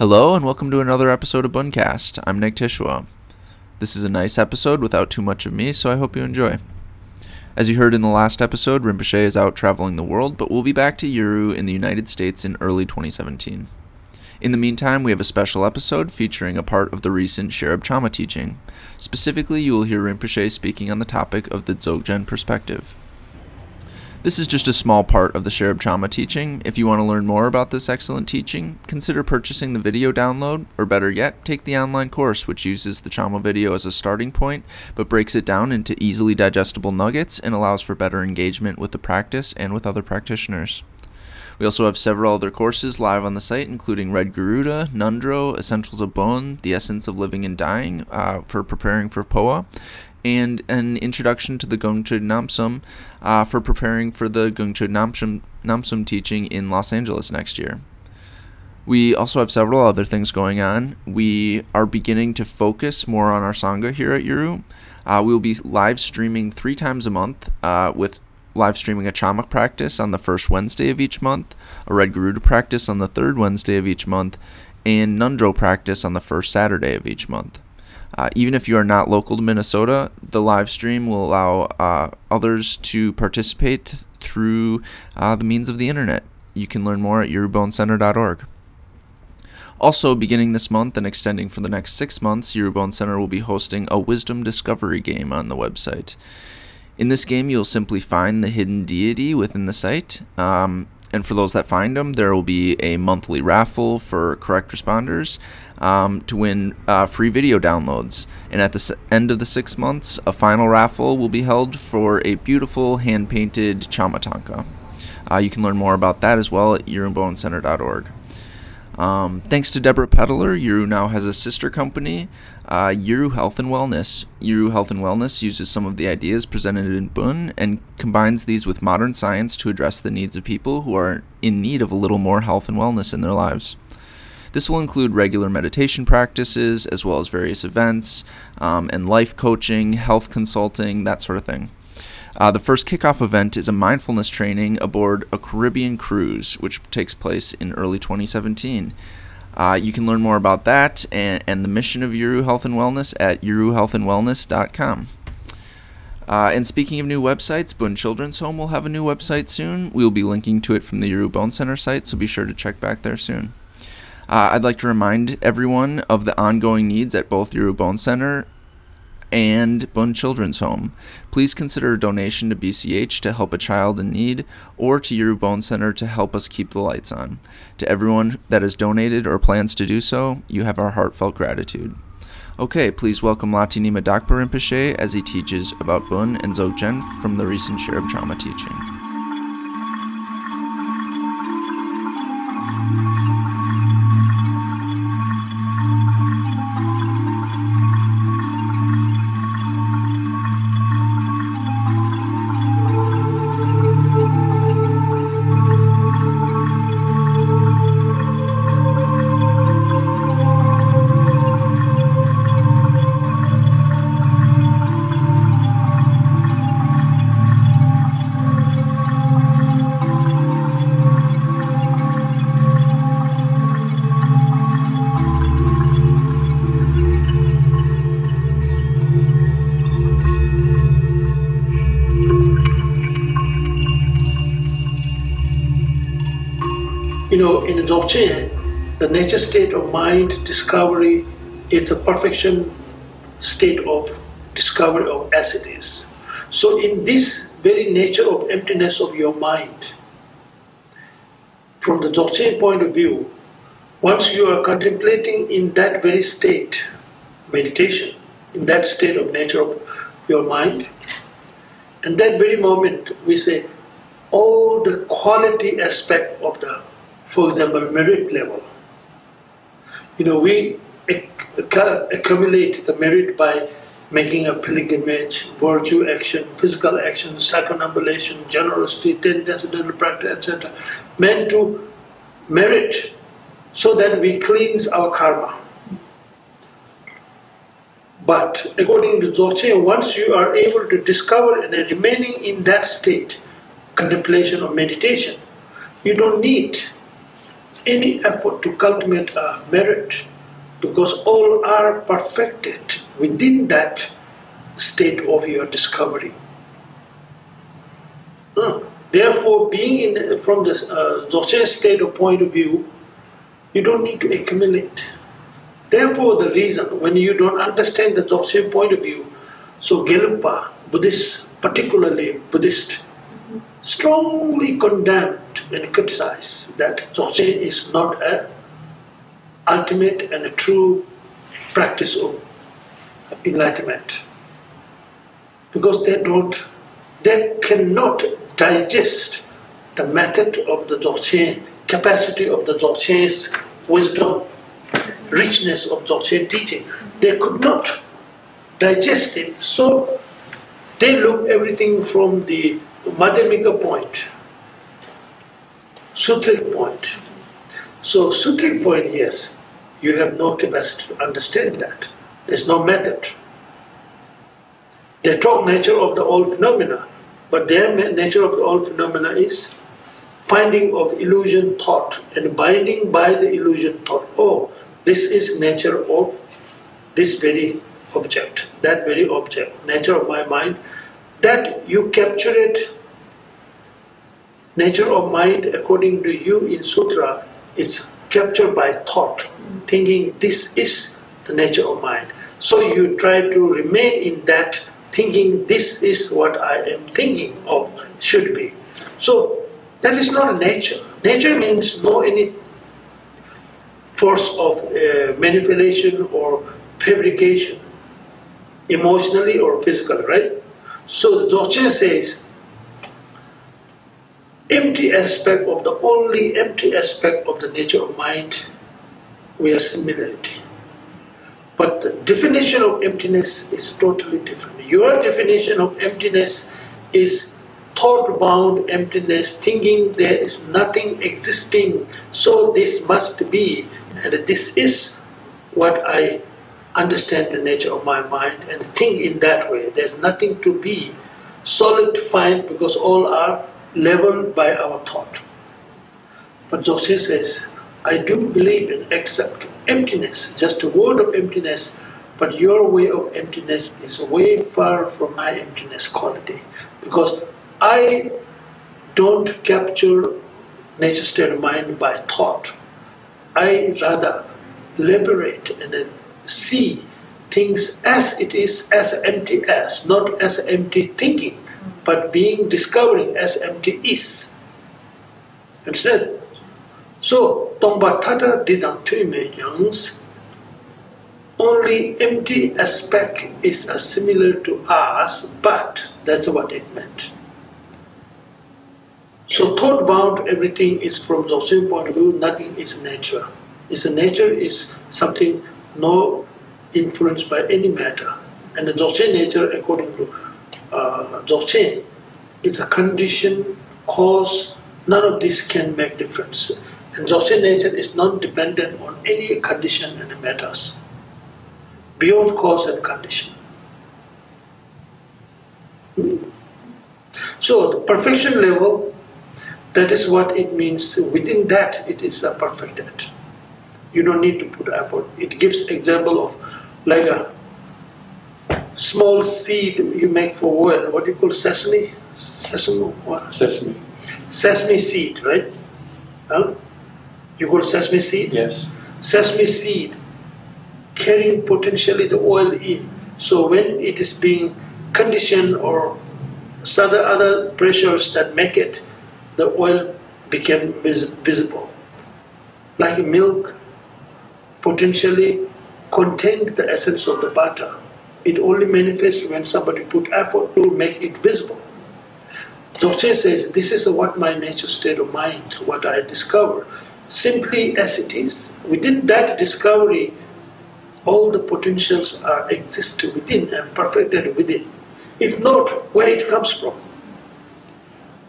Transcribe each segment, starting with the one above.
Hello, and welcome to another episode of Buncast. I'm Nick Tishwa. This is a nice episode without too much of me, so I hope you enjoy. As you heard in the last episode, Rinpoche is out traveling the world, but we'll be back to Yeru in the United States in early 2017. In the meantime, we have a special episode featuring a part of the recent Sherab Chamma teaching. Specifically, you will hear Rinpoche speaking on the topic of the Dzogchen perspective. This is just a small part of the Sherab Chamma teaching. If you want to learn more about this excellent teaching, consider purchasing the video download, or better yet, take the online course, which uses the Chamma video as a starting point, but breaks it down into easily digestible nuggets and allows for better engagement with the practice and with other practitioners. We also have several other courses live on the site, including Red Garuda, Ngöndro, Essentials of Bön, The Essence of Living and Dying uh, for preparing for Phowa, and an introduction to the Gongche Namsum uh, for preparing for the Gongche Namsum, Namsum teaching in Los Angeles next year. We also have several other things going on. We are beginning to focus more on our Sangha here at Yeru. Uh, we will be live streaming three times a month uh, with live streaming a Chamma practice on the first Wednesday of each month, a Red Garuda practice on the third Wednesday of each month, and Ngöndro practice on the first Saturday of each month. Uh, even if you are not local to Minnesota, the live stream will allow uh, others to participate through uh, the means of the internet. You can learn more at yeruboncenter.org. Also, beginning this month and extending for the next six months, Yeru Bön Center will be hosting a wisdom discovery game on the website. In this game, you'll simply find the hidden deity within the site. Um, and for those that find them, there will be a monthly raffle for correct responders um, to win uh, free video downloads. And at the end of the six months, a final raffle will be held for a beautiful hand painted chamma thangka. Uh, you can learn more about that as well at yeruboncenter.org. Um, thanks to Deborah Peddler, Yeru now has a sister company, uh, Yeru Health and Wellness. Yeru Health and Wellness uses some of the ideas presented in Bön and combines these with modern science to address the needs of people who are in need of a little more health and wellness in their lives. This will include regular meditation practices, as well as various events um, and life coaching, health consulting, that sort of thing. Uh, the first kickoff event is a mindfulness training aboard a Caribbean cruise, which takes place in early 2017. Uh, you can learn more about that and, and, the mission of Yeru Health and Wellness at yuruhealthandwellness.com. Uh, and speaking of new websites, Bön Children's Home will have a new website soon. We will be linking to it from the Yeru Bön Center site, so be sure to check back there soon. Uh, I'd like to remind everyone of the ongoing needs at both Yeru Bön Center and Bone Children's Home. Please consider a donation to BCH to help a child in need or to Yeru Bön Center to help us keep the lights on. To everyone that has donated or plans to do so, you have our heartfelt gratitude. Okay, please welcome Latri Nyima Dakpa Rinpoche as he teaches about Bön and Dzogchen from the recent Sherab Chamma teaching. Dzogchen, the nature state of mind discovery is the perfection state of discovery of as it is. So, in this very nature of emptiness of your mind, from the Dzogchen point of view, once you are contemplating in that very state, meditation, in that state of nature of your mind, and that very moment we say all the quality aspect of the for example, merit level. You know, we accumulate the merit by making a pilgrimage, virtue action, physical action, circumambulation, generosity, ten transcendental practice, etc., meant to merit so that we cleanse our karma. But according to Dzogchen, once you are able to discover and remaining in that state, contemplation or meditation, you don't need any effort to cultivate a merit because all are perfected within that state of your discovery. Uh, therefore, being in from this uh, state of point of view, you don't need to accumulate. Therefore, the reason when you don't understand the Dzogchen point of view, so Gelugpa, Buddhist, particularly Buddhist, strongly condemned and criticized that Dzogchen is not a ultimate and a true practice of enlightenment. Because they don't, they cannot digest the method of the Dzogchen, capacity of the Dzogchen's wisdom, richness of Dzogchen teaching. They could not digest it. So they look everything from the Madhyamika point, Sutric point. So Sutric point, yes, you have no capacity to understand that. There's no method. They talk nature of the all phenomena, but their nature of the all phenomena is finding of illusion thought and binding by the illusion thought. Oh, this is nature of this very object, that very object, nature of my mind, that you capture it. Nature of mind, according to you in Sutra, is captured by thought, thinking this is the nature of mind. So you try to remain in that thinking this is what I am thinking of should be. So that is not nature. Nature means no any force of uh, manipulation or fabrication, emotionally or physically, right? So Dzogchen says, empty aspect of the only empty aspect of the nature of mind, we are similarity. But the definition of emptiness is totally different. Your definition of emptiness is thought bound emptiness, thinking there is nothing existing, so this must be, and this is what I understand the nature of my mind and think in that way. There's nothing to be solid to find because all are leveled by our thought. But Dzogchen says, I do believe in accept emptiness, just a word of emptiness, but your way of emptiness is way far from my emptiness quality. Because I don't capture nature state of mind by thought. I rather liberate and then see things as it is, as empty as, not as empty thinking, but being discovering as empty is. Understand? So, Tongpa Thata Didang Tuime Young's only empty aspect is similar to us, but that's what it meant. So thought bound everything is from the Dzogchen point of view, nothing is nature. Is a nature is something no influenced by any matter. And the Dzogchen nature, according to uh, Dzogchen, is a condition, cause, none of this can make difference. And Dzogchen nature is not dependent on any condition and matters, beyond cause and condition. So the perfection level, that is what it means. Within that, it is a perfected. You don't need to put effort. It gives example of like a small seed you make for oil. What do you call sesame? Sesame what? Sesame. Sesame seed, right? Huh? You call sesame seed? Yes. Sesame seed carrying potentially the oil in. So when it is being conditioned or some other pressures that make it, the oil became vis- visible. Like milk potentially contains the essence of the butter. It only manifests when somebody put effort to make it visible. Dzogchen says, this is what my nature state of mind, what I discover. Simply as it is. Within that discovery, all the potentials are exist within and perfected within. If not, where it comes from?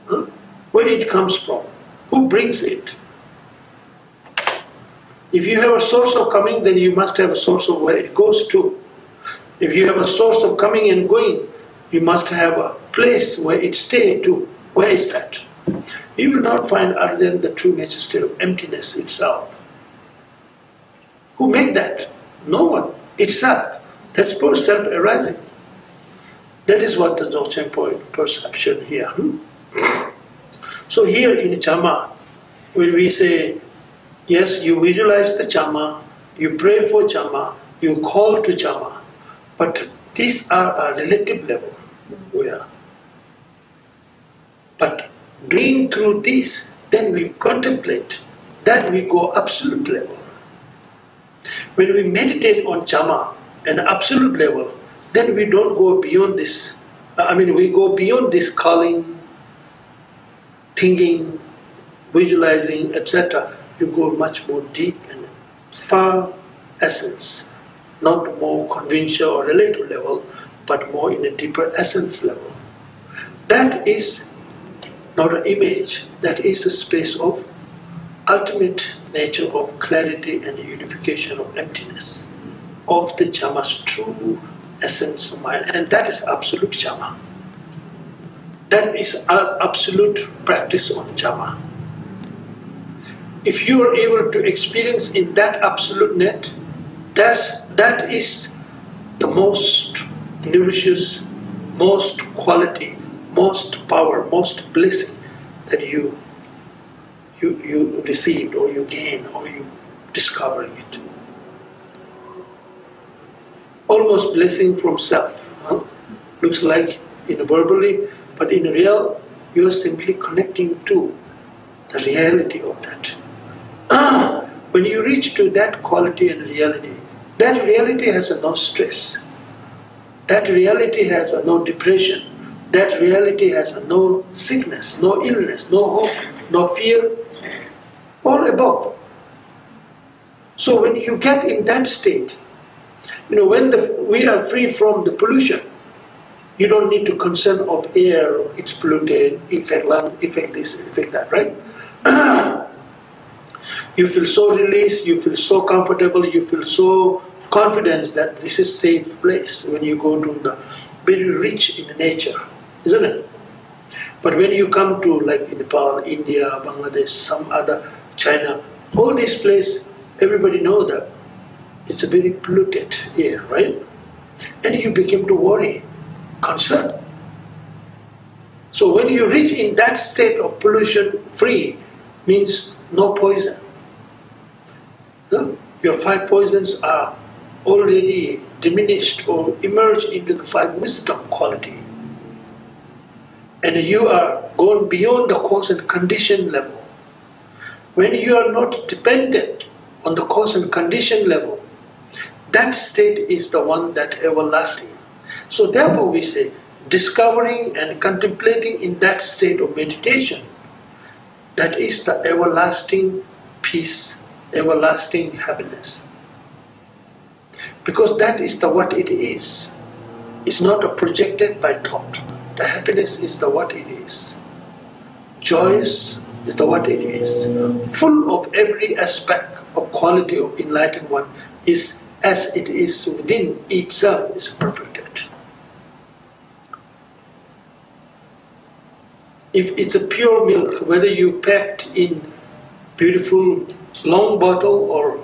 Huh? Where it comes from? Who brings it? If you have a source of coming, then you must have a source of where it goes to. If you have a source of coming and going, you must have a place where it stays to. Where is that? you will not find other than the true nature state of emptiness itself. Who made that? No one. Itself. That's pure self arising. That is what the Dzogchen point perception here. Hmm? So here in Chamma, when we say, yes, you visualize the Chamma, you pray for Chamma, you call to Chamma, but these are a relative level where. But doing through this, then we contemplate, then we go absolute level. When we meditate on Chamma, an absolute level, then we don't go beyond this. Uh, I mean, we go beyond this calling, thinking, visualizing, etc. You go much more deep and far essence, not more conventional or relative level, but more in a deeper essence level. That is not an image, that is a space of ultimate nature of clarity and unification of emptiness, of the Chamma's true essence of mind, and that is absolute Chamma. That is absolute practice on Chamma. If you are able to experience in that absolute net, that's, that is the most nourishes, most quality, most power, most blessing that you you, you received or you gain or you discovering it. Almost blessing from self. Huh? Looks like in verbally, but in real, you're simply connecting to the reality of that. Ah, when you reach to that quality and reality, that reality has no stress. That reality has no depression. That reality has no sickness, no illness, no hope, no fear, all above. So when you get in that state, you know, when the, we are free from the pollution, you don't need to concern of air, it's polluted, effect lung, effect this, effect that, right? you feel so released, you feel so comfortable, you feel so confident that this is safe place when you go to the very rich in nature, isn't it? But when you come to like Nepal, India, Bangladesh, some other China, all these places, everybody know that it's a very polluted air, right? And you begin to worry, concern. So when you reach in that state of pollution free, means no poison. Your five poisons are already diminished or emerged into the five wisdom quality. And you are gone beyond the cause and condition level when you are not dependent on the cause and condition level, that state is the one that everlasting. So therefore we say, discovering and contemplating in that state of meditation, that is the everlasting peace, everlasting happiness. Because that is the what it is. It's not projected by thought. The happiness is the what it is. Joyous is the what it is. Full of every aspect of quality of enlightened one is as it is within itself is perfected. If it's a pure milk, whether you packed in beautiful long bottle or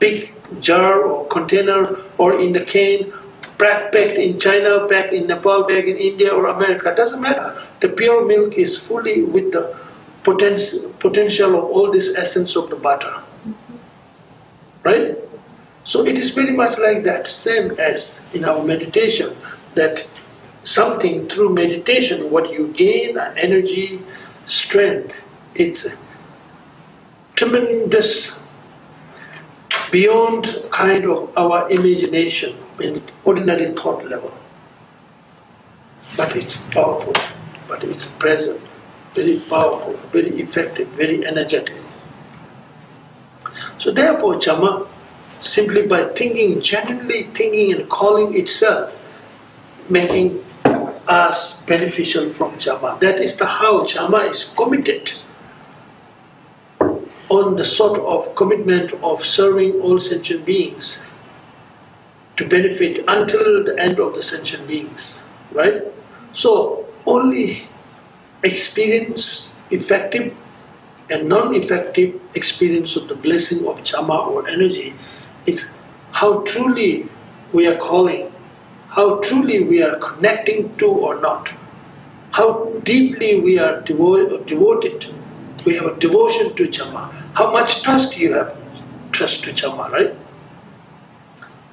big jar or container or in the can, packed in China, packed in Nepal, packed in India or America, doesn't matter. The pure milk is fully with the potential, potential of all this essence of the butter. Right? So it is very much like that, same as in our meditation, that something through meditation, what you gain energy, strength, it's tremendous beyond kind of our imagination in ordinary thought level. But it's powerful, but it's present very powerful, very effective, very energetic. So therefore, Chamma, simply by thinking, genuinely thinking and calling itself, making us beneficial from Chamma. That is the how Chamma is committed on the sort of commitment of serving all sentient beings to benefit until the end of the sentient beings, right? So only experience effective and non-effective experience of the blessing of chamma or energy is how truly we are calling, how truly we are connecting to or not, how deeply we are devo- devoted, we have a devotion to chamma, how much trust you have, trust to chamma, right?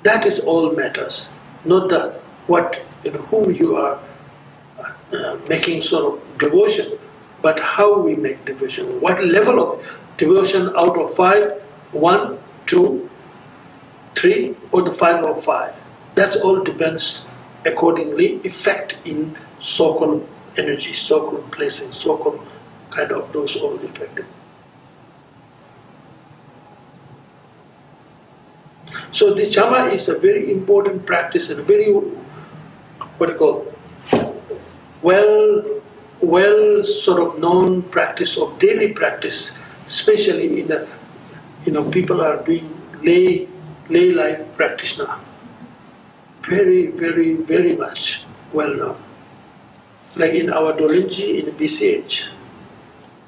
That is all matters, not the what in whom you are uh, making sort of devotion, but how we make devotion. What level of devotion out of five, one, two, three, or the or five. That all depends accordingly, effect in so-called energy, so-called placing, so-called kind of those all effective. So the chamma is a very important practice and very what do you call well well sort of known practice of daily practice, especially in the you know people are doing lay lay life practitioner. Very, very, very much well known. Like in our Dolanji in BCH,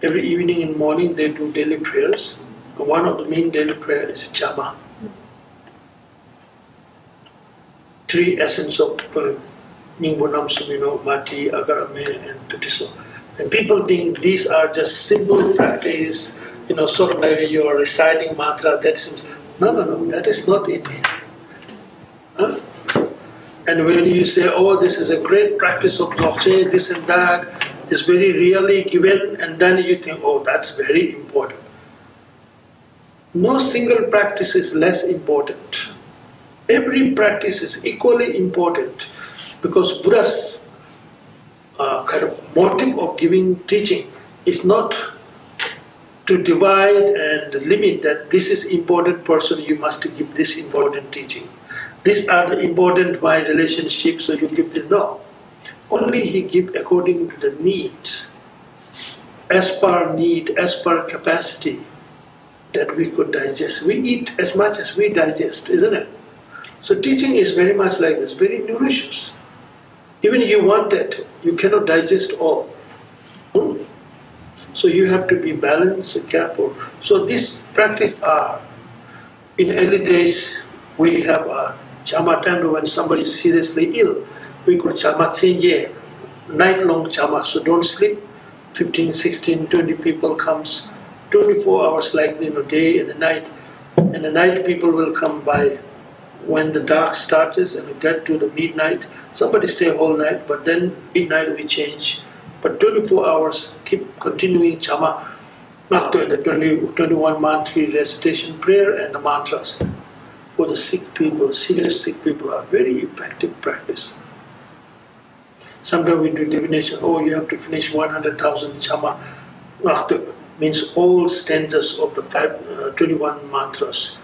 every evening and morning they do daily prayers. One of the main daily prayer is Chamma. Three essence of uh, Ningbonam Sumino, Mati, Agarame, and Tutiso. And people think these are just simple practice, you know, sort of like you are reciting mantra, that seems, no, no, no, that is not it. Huh? And when you say, oh, this is a great practice of Dzogchen, this and that is very really given, and then you think, oh, that's very important. No single practice is less important. Every practice is equally important because Buddha's uh, kind of motive of giving teaching is not to divide and limit that this is important person you must give this important teaching. These are the important my relationships so you give this. No. Only he give according to the needs as per need as per capacity that we could digest. We eat as much as we digest isn't it so teaching is very much like this very nutritious even you want it, you cannot digest all. So you have to be balanced and careful. So this practice are, in early days, we have a chamma time when somebody is seriously ill. We could chamma tsenye, night long chamma, so don't sleep. 15, 16, 20 people comes, 24 hours like you know, day and the night. And the night people will come by when the dark starts and we get to the midnight, somebody stay whole night, but then midnight we change. But 24 hours, keep continuing chamma after the 20, 21 monthly recitation prayer and the mantras. For the sick people, serious sick people are very effective practice. Sometimes we do divination, oh, you have to finish 100,000 chamma after, means all stanzas of the five, uh, 21 mantras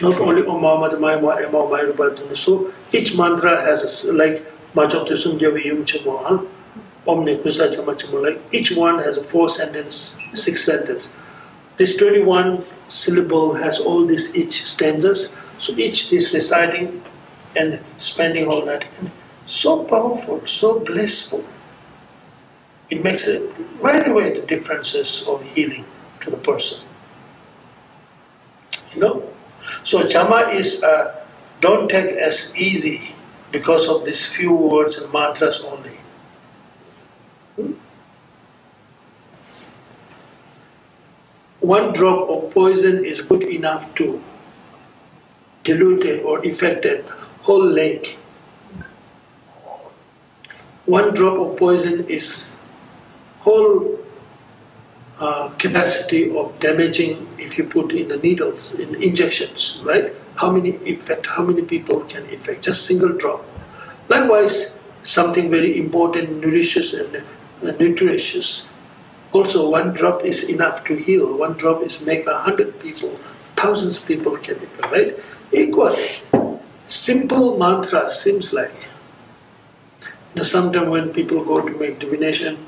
not only Om Muhammad Mairubatun. So each mantra has like Majotusum Deviyum Chamo, Om Nekusa Chamachamo, like each one has a four sentence, six sentence. This 21 syllable has all these each stanzas, so each is reciting and spending all that. So powerful, so blissful. It makes it right away the differences of healing to the person. You know? So chamma is uh, don't take as easy because of these few words and mantras only. Hmm? One drop of poison is good enough to dilute or affect it whole lake. One drop of poison is whole uh, capacity of damaging if you put in the needles, in injections, right? How many effect, how many people can infect? Just single drop. Likewise, something very important, nutritious and nutritious. Also, one drop is enough to heal. One drop is make a hundred people, thousands of people can infect, right? Equally, simple mantra seems like. You know, sometimes when people go to make divination,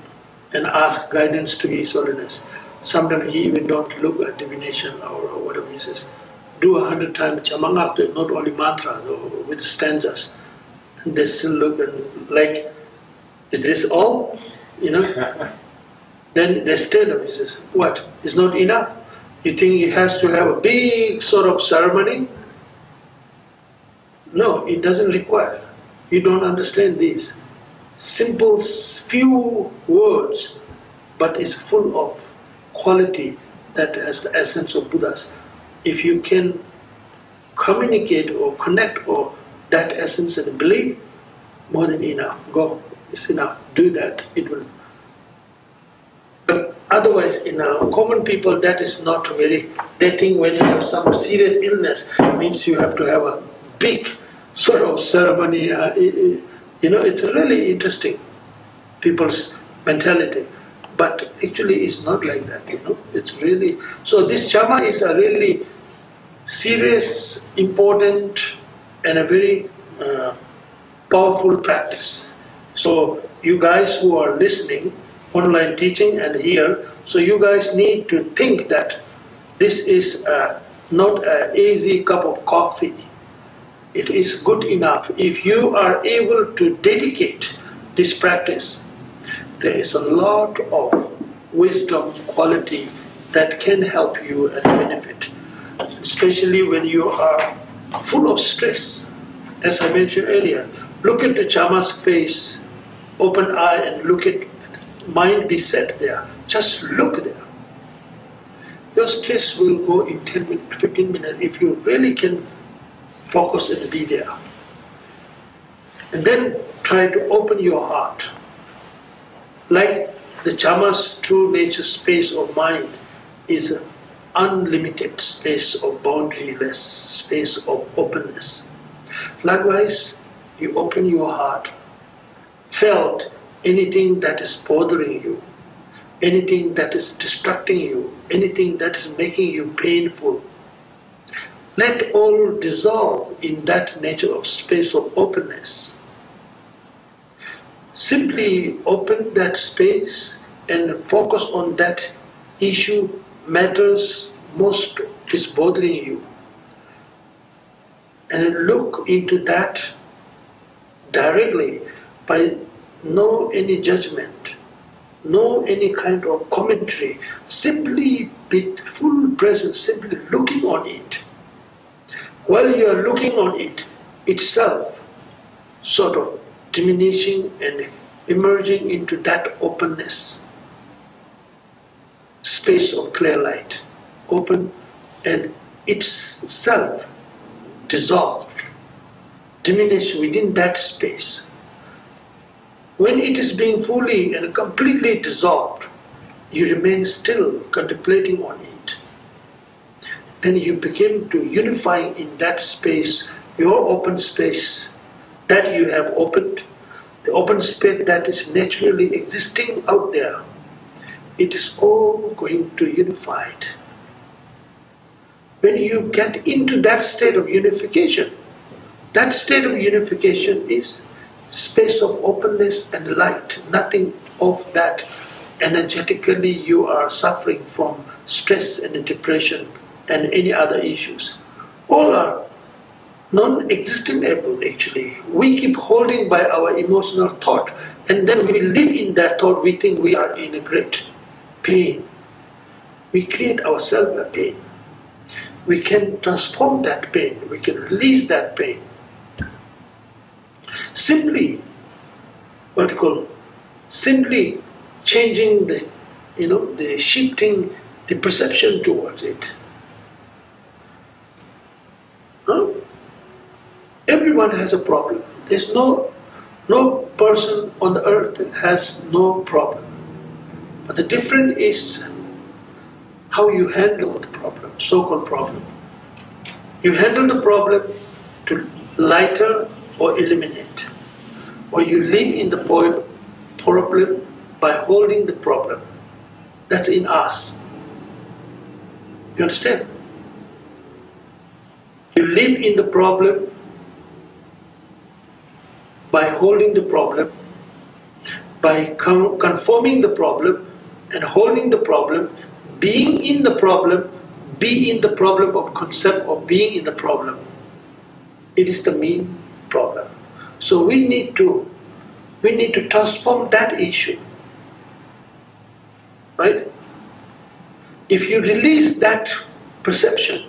and ask guidance to His Holiness. Sometimes he even don't look at divination or, or whatever he says. Do a hundred times chamangakta, not only mantra, with stanzas. And they still look and like, is this all? you know, then the state of it is what? Is not enough. You think it has to have a big sort of ceremony? No, it doesn't require. You don't understand these simple few words, but it's full of quality that has the essence of Buddhas. If you can communicate or connect or that essence and believe, more than enough. Go, it's enough. Do that. It will. But otherwise, in our common people, that is not very. They think when you have some serious illness, means you have to have a big sort of ceremony. Uh, you know, it's really interesting. People's mentality. But actually, it's not like that. You know, it's really. So this chamma is a really serious, important, and a very uh, powerful practice. So you guys who are listening, online teaching and here, so you guys need to think that this is uh, not an easy cup of coffee. It is good enough. If you are able to dedicate this practice, there is a lot of wisdom quality that can help you and benefit, especially when you are full of stress. As I mentioned earlier, look at the Chamma's face, open eye, and look at mind be set there. Just look there. Your stress will go in 10 minutes, 15 minutes if you really can focus and be there. And then try to open your heart. Like the Chamma's true nature space of mind is an unlimited space of boundaryless space of openness. Likewise, you open your heart, felt anything that is bothering you, anything that is distracting you, anything that is making you painful, let all dissolve in that nature of space of openness. Simply open that space and focus on that issue matters most is bothering you. And look into that directly by no any judgment, no any kind of commentary, simply with full presence, simply looking on it. While you are looking on it itself, sort of diminishing and emerging into that openness, space of clear light, open and itself dissolved, diminished within that space. When it is being fully and completely dissolved, you remain still contemplating on it. Then you begin to unify in that space, your open space that you have opened, the open space that is naturally existing out there. It is all going to unify it. When you get into that state of unification, that state of unification is space of openness and light, nothing of that energetically you are suffering from stress and depression and any other issues. All are non-existent actually. We keep holding by our emotional thought and then we live in that thought, we think we are in a great pain. We create ourselves a pain. We can transform that pain, we can release that pain simply what you call simply changing the you know the shifting the perception towards it. Everyone has a problem. There's no no person on the earth has no problem. But the difference is how you handle the problem, so-called problem. You handle the problem to lighter or eliminate. Or you live in the problem by holding the problem. That's in us. You understand? You live in the problem by holding the problem, by conforming the problem and holding the problem, being in the problem, be in the problem of concept of being in the problem. It is the main problem. So we need to we need to transform that issue. right? If you release that perception,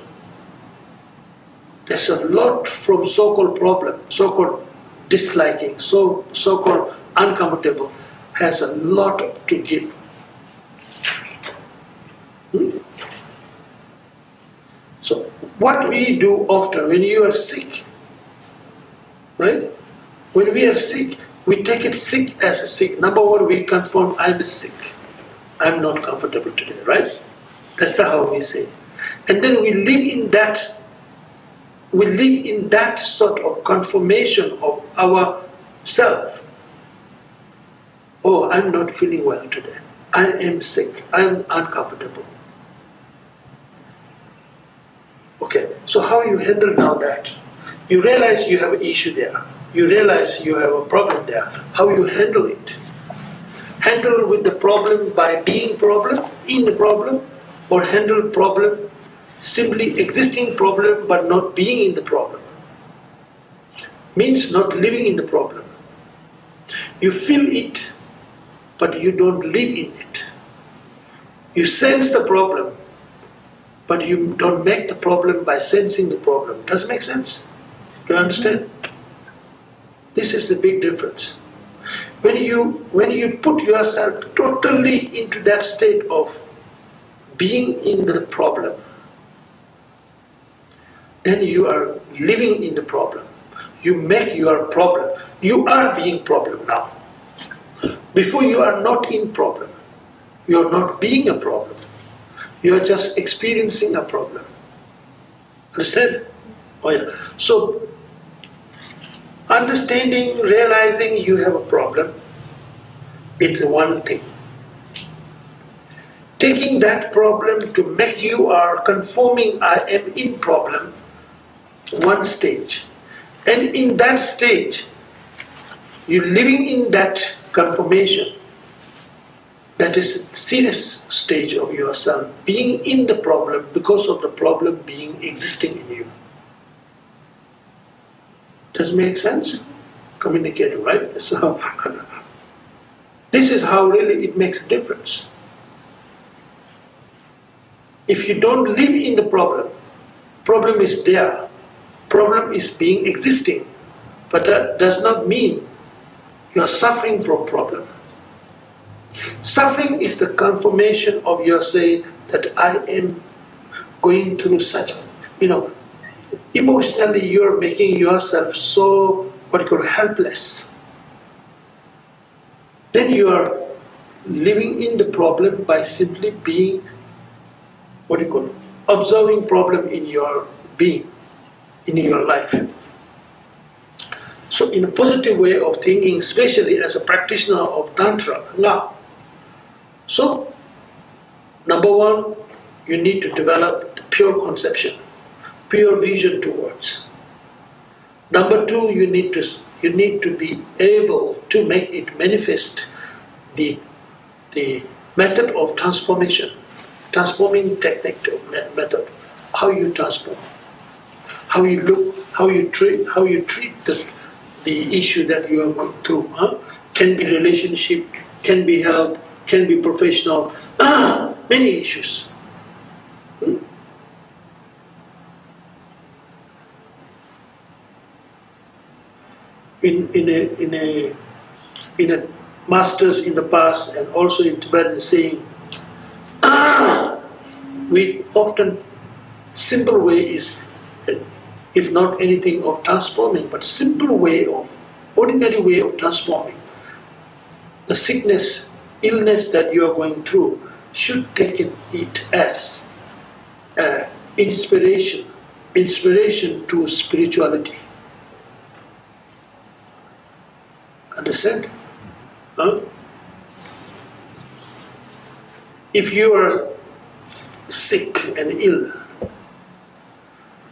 there's a lot from so-called problem, so-called disliking, so so-called uncomfortable, has a lot to give. Hmm? So what we do often when you are sick, right? When we are sick, we take it sick as a sick. Number one, we confirm I'm sick. I'm not comfortable today, right? That's the how we say. And then we live in that, we live in that sort of confirmation of our self. Oh, I'm not feeling well today. I am sick. I'm uncomfortable. Okay, so how you handle now that? You realize you have an issue there. You realize you have a problem there. How you handle it? Handle with the problem by being problem, in the problem, or handle problem simply existing problem but not being in the problem. Means not living in the problem. You feel it, but you don't live in it. You sense the problem, but you don't make the problem by sensing the problem. Does it make sense? Do you understand? This is the big difference. When you when you put yourself totally into that state of being in the problem, then you are living in the problem. You make your problem. You are being problem now. Before you are not in problem. You are not being a problem. You are just experiencing a problem. Understand? Oh yeah. So understanding, realizing you have a problem, it's one thing. Taking that problem to make you are conforming I am in problem, one stage. And in that stage, you're living in that conformation. That is serious stage of yourself, being in the problem because of the problem being existing in you. Does make sense? Communicating, right? So this is how really it makes a difference. If you don't live in the problem, problem is there. Problem is being existing. But that does not mean you are suffering from problem. Suffering is the confirmation of your saying that I am going through such, you know, emotionally you're making yourself so what you call helpless. Then you are living in the problem by simply being what you call observing problem in your being, in your life. So in a positive way of thinking, especially as a practitioner of Tantra, now. So number one, you need to develop pure conception pure vision towards. Number two, you need to you need to be able to make it manifest the the method of transformation, transforming technique method, how you transform, how you look, how you treat, how you treat the the issue that you are going through. Huh? Can be relationship, can be health, can be professional, many issues. Hmm? in, in, a, in, a, in a masters in the past and also in Tibetan saying, we often, simple way is, if not anything of transforming, but simple way of, ordinary way of transforming. The sickness, illness that you are going through should take it as uh, inspiration, inspiration to spirituality Understand? Huh? If you are sick and ill,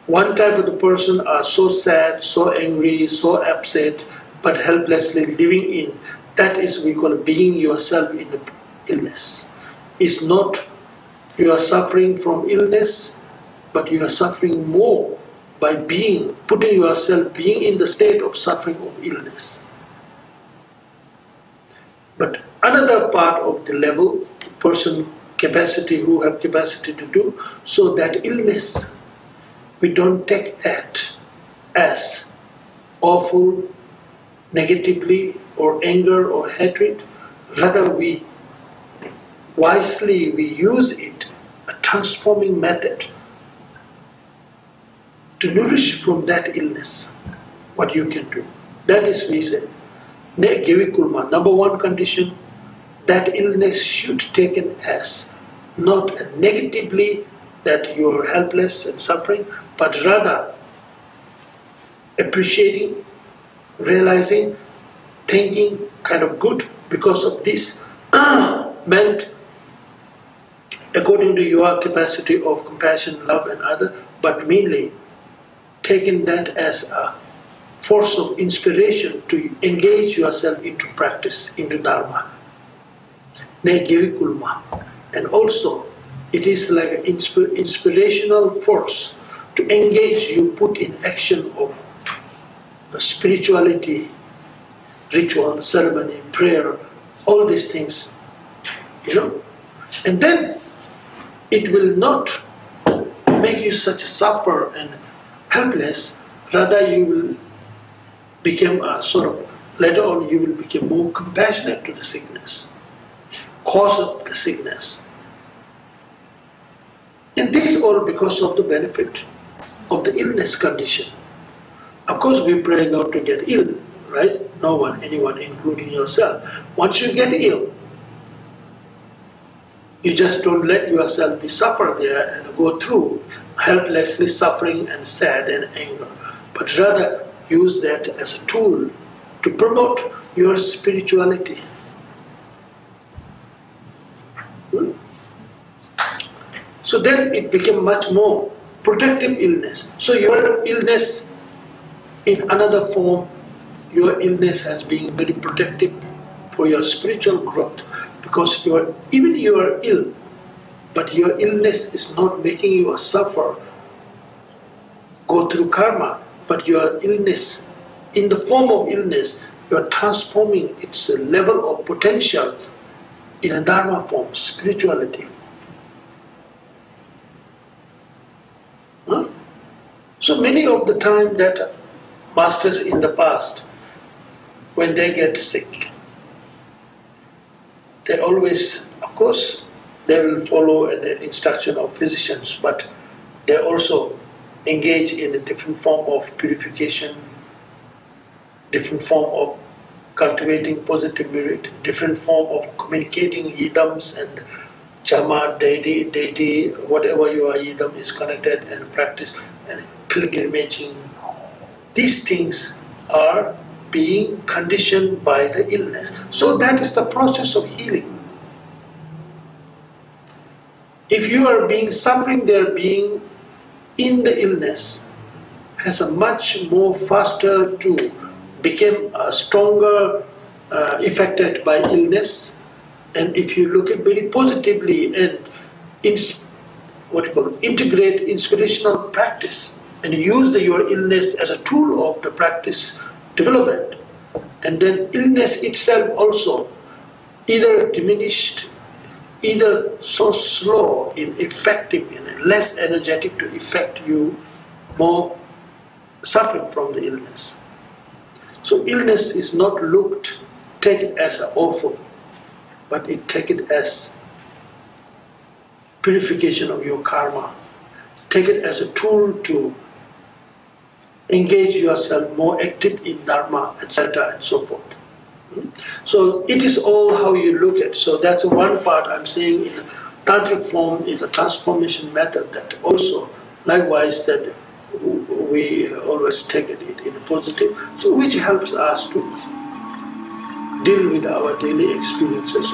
one type of the person are so sad, so angry, so upset, but helplessly living in. That is we call being yourself in the illness. It's not you are suffering from illness, but you are suffering more by being, putting yourself, being in the state of suffering of illness. But another part of the level, person capacity who have capacity to do so that illness we don't take that as awful negatively or anger or hatred. Rather we wisely we use it a transforming method to nourish from that illness what you can do. That is reason. Gevikulma, number one condition that illness should taken as not negatively that you are helpless and suffering, but rather appreciating, realizing, thinking kind of good because of this meant according to your capacity of compassion, love, and other, but mainly taking that as a force of inspiration to engage yourself into practice, into Dharma. And also, it is like an insp- inspirational force to engage you, put in action of the spirituality, ritual, ceremony, prayer, all these things, you know. And then it will not make you such a suffer and helpless, rather you will become a sort of, later on you will become more compassionate to the sickness, cause of the sickness. And this is all because of the benefit of the illness condition. Of course, we pray not to get ill, right? No one, anyone, including yourself. Once you get ill, you just don't let yourself be suffer there and go through helplessly suffering and sad and anger, but rather use that as a tool to promote your spirituality. Hmm? So then it became much more protective illness. So your illness in another form, your illness has been very protective for your spiritual growth because you are, even you are ill, but your illness is not making you suffer, go through karma, but your illness, in the form of illness, you are transforming its level of potential in a dharma form, spirituality. Huh? So many of the time that masters in the past, when they get sick, they always, of course, they will follow an instruction of physicians, but they also engage in a different form of purification, different form of cultivating positive merit, different form of communicating idams and chamma, deity, deity, whatever your idam is connected and practice pilgrimaging. These things are being conditioned by the illness. So that is the process of healing. If you are being suffering, there being in the illness has a much more faster to become a stronger uh, affected by illness and if you look at very positively and ins- what you call integrate inspirational practice and use the, your illness as a tool of the practice development and then illness itself also either diminished either so slow in effective and less energetic to affect you more suffering from the illness. So illness is not looked, taken as an awful, but it taken as purification of your karma. Take it as a tool to engage yourself more active in dharma, etc., and so forth. Hmm? So it is all how you look at. So that's one part I'm saying in tantric form is a transformation method that also likewise that we always take it in a positive, so which helps us to deal with our daily experiences.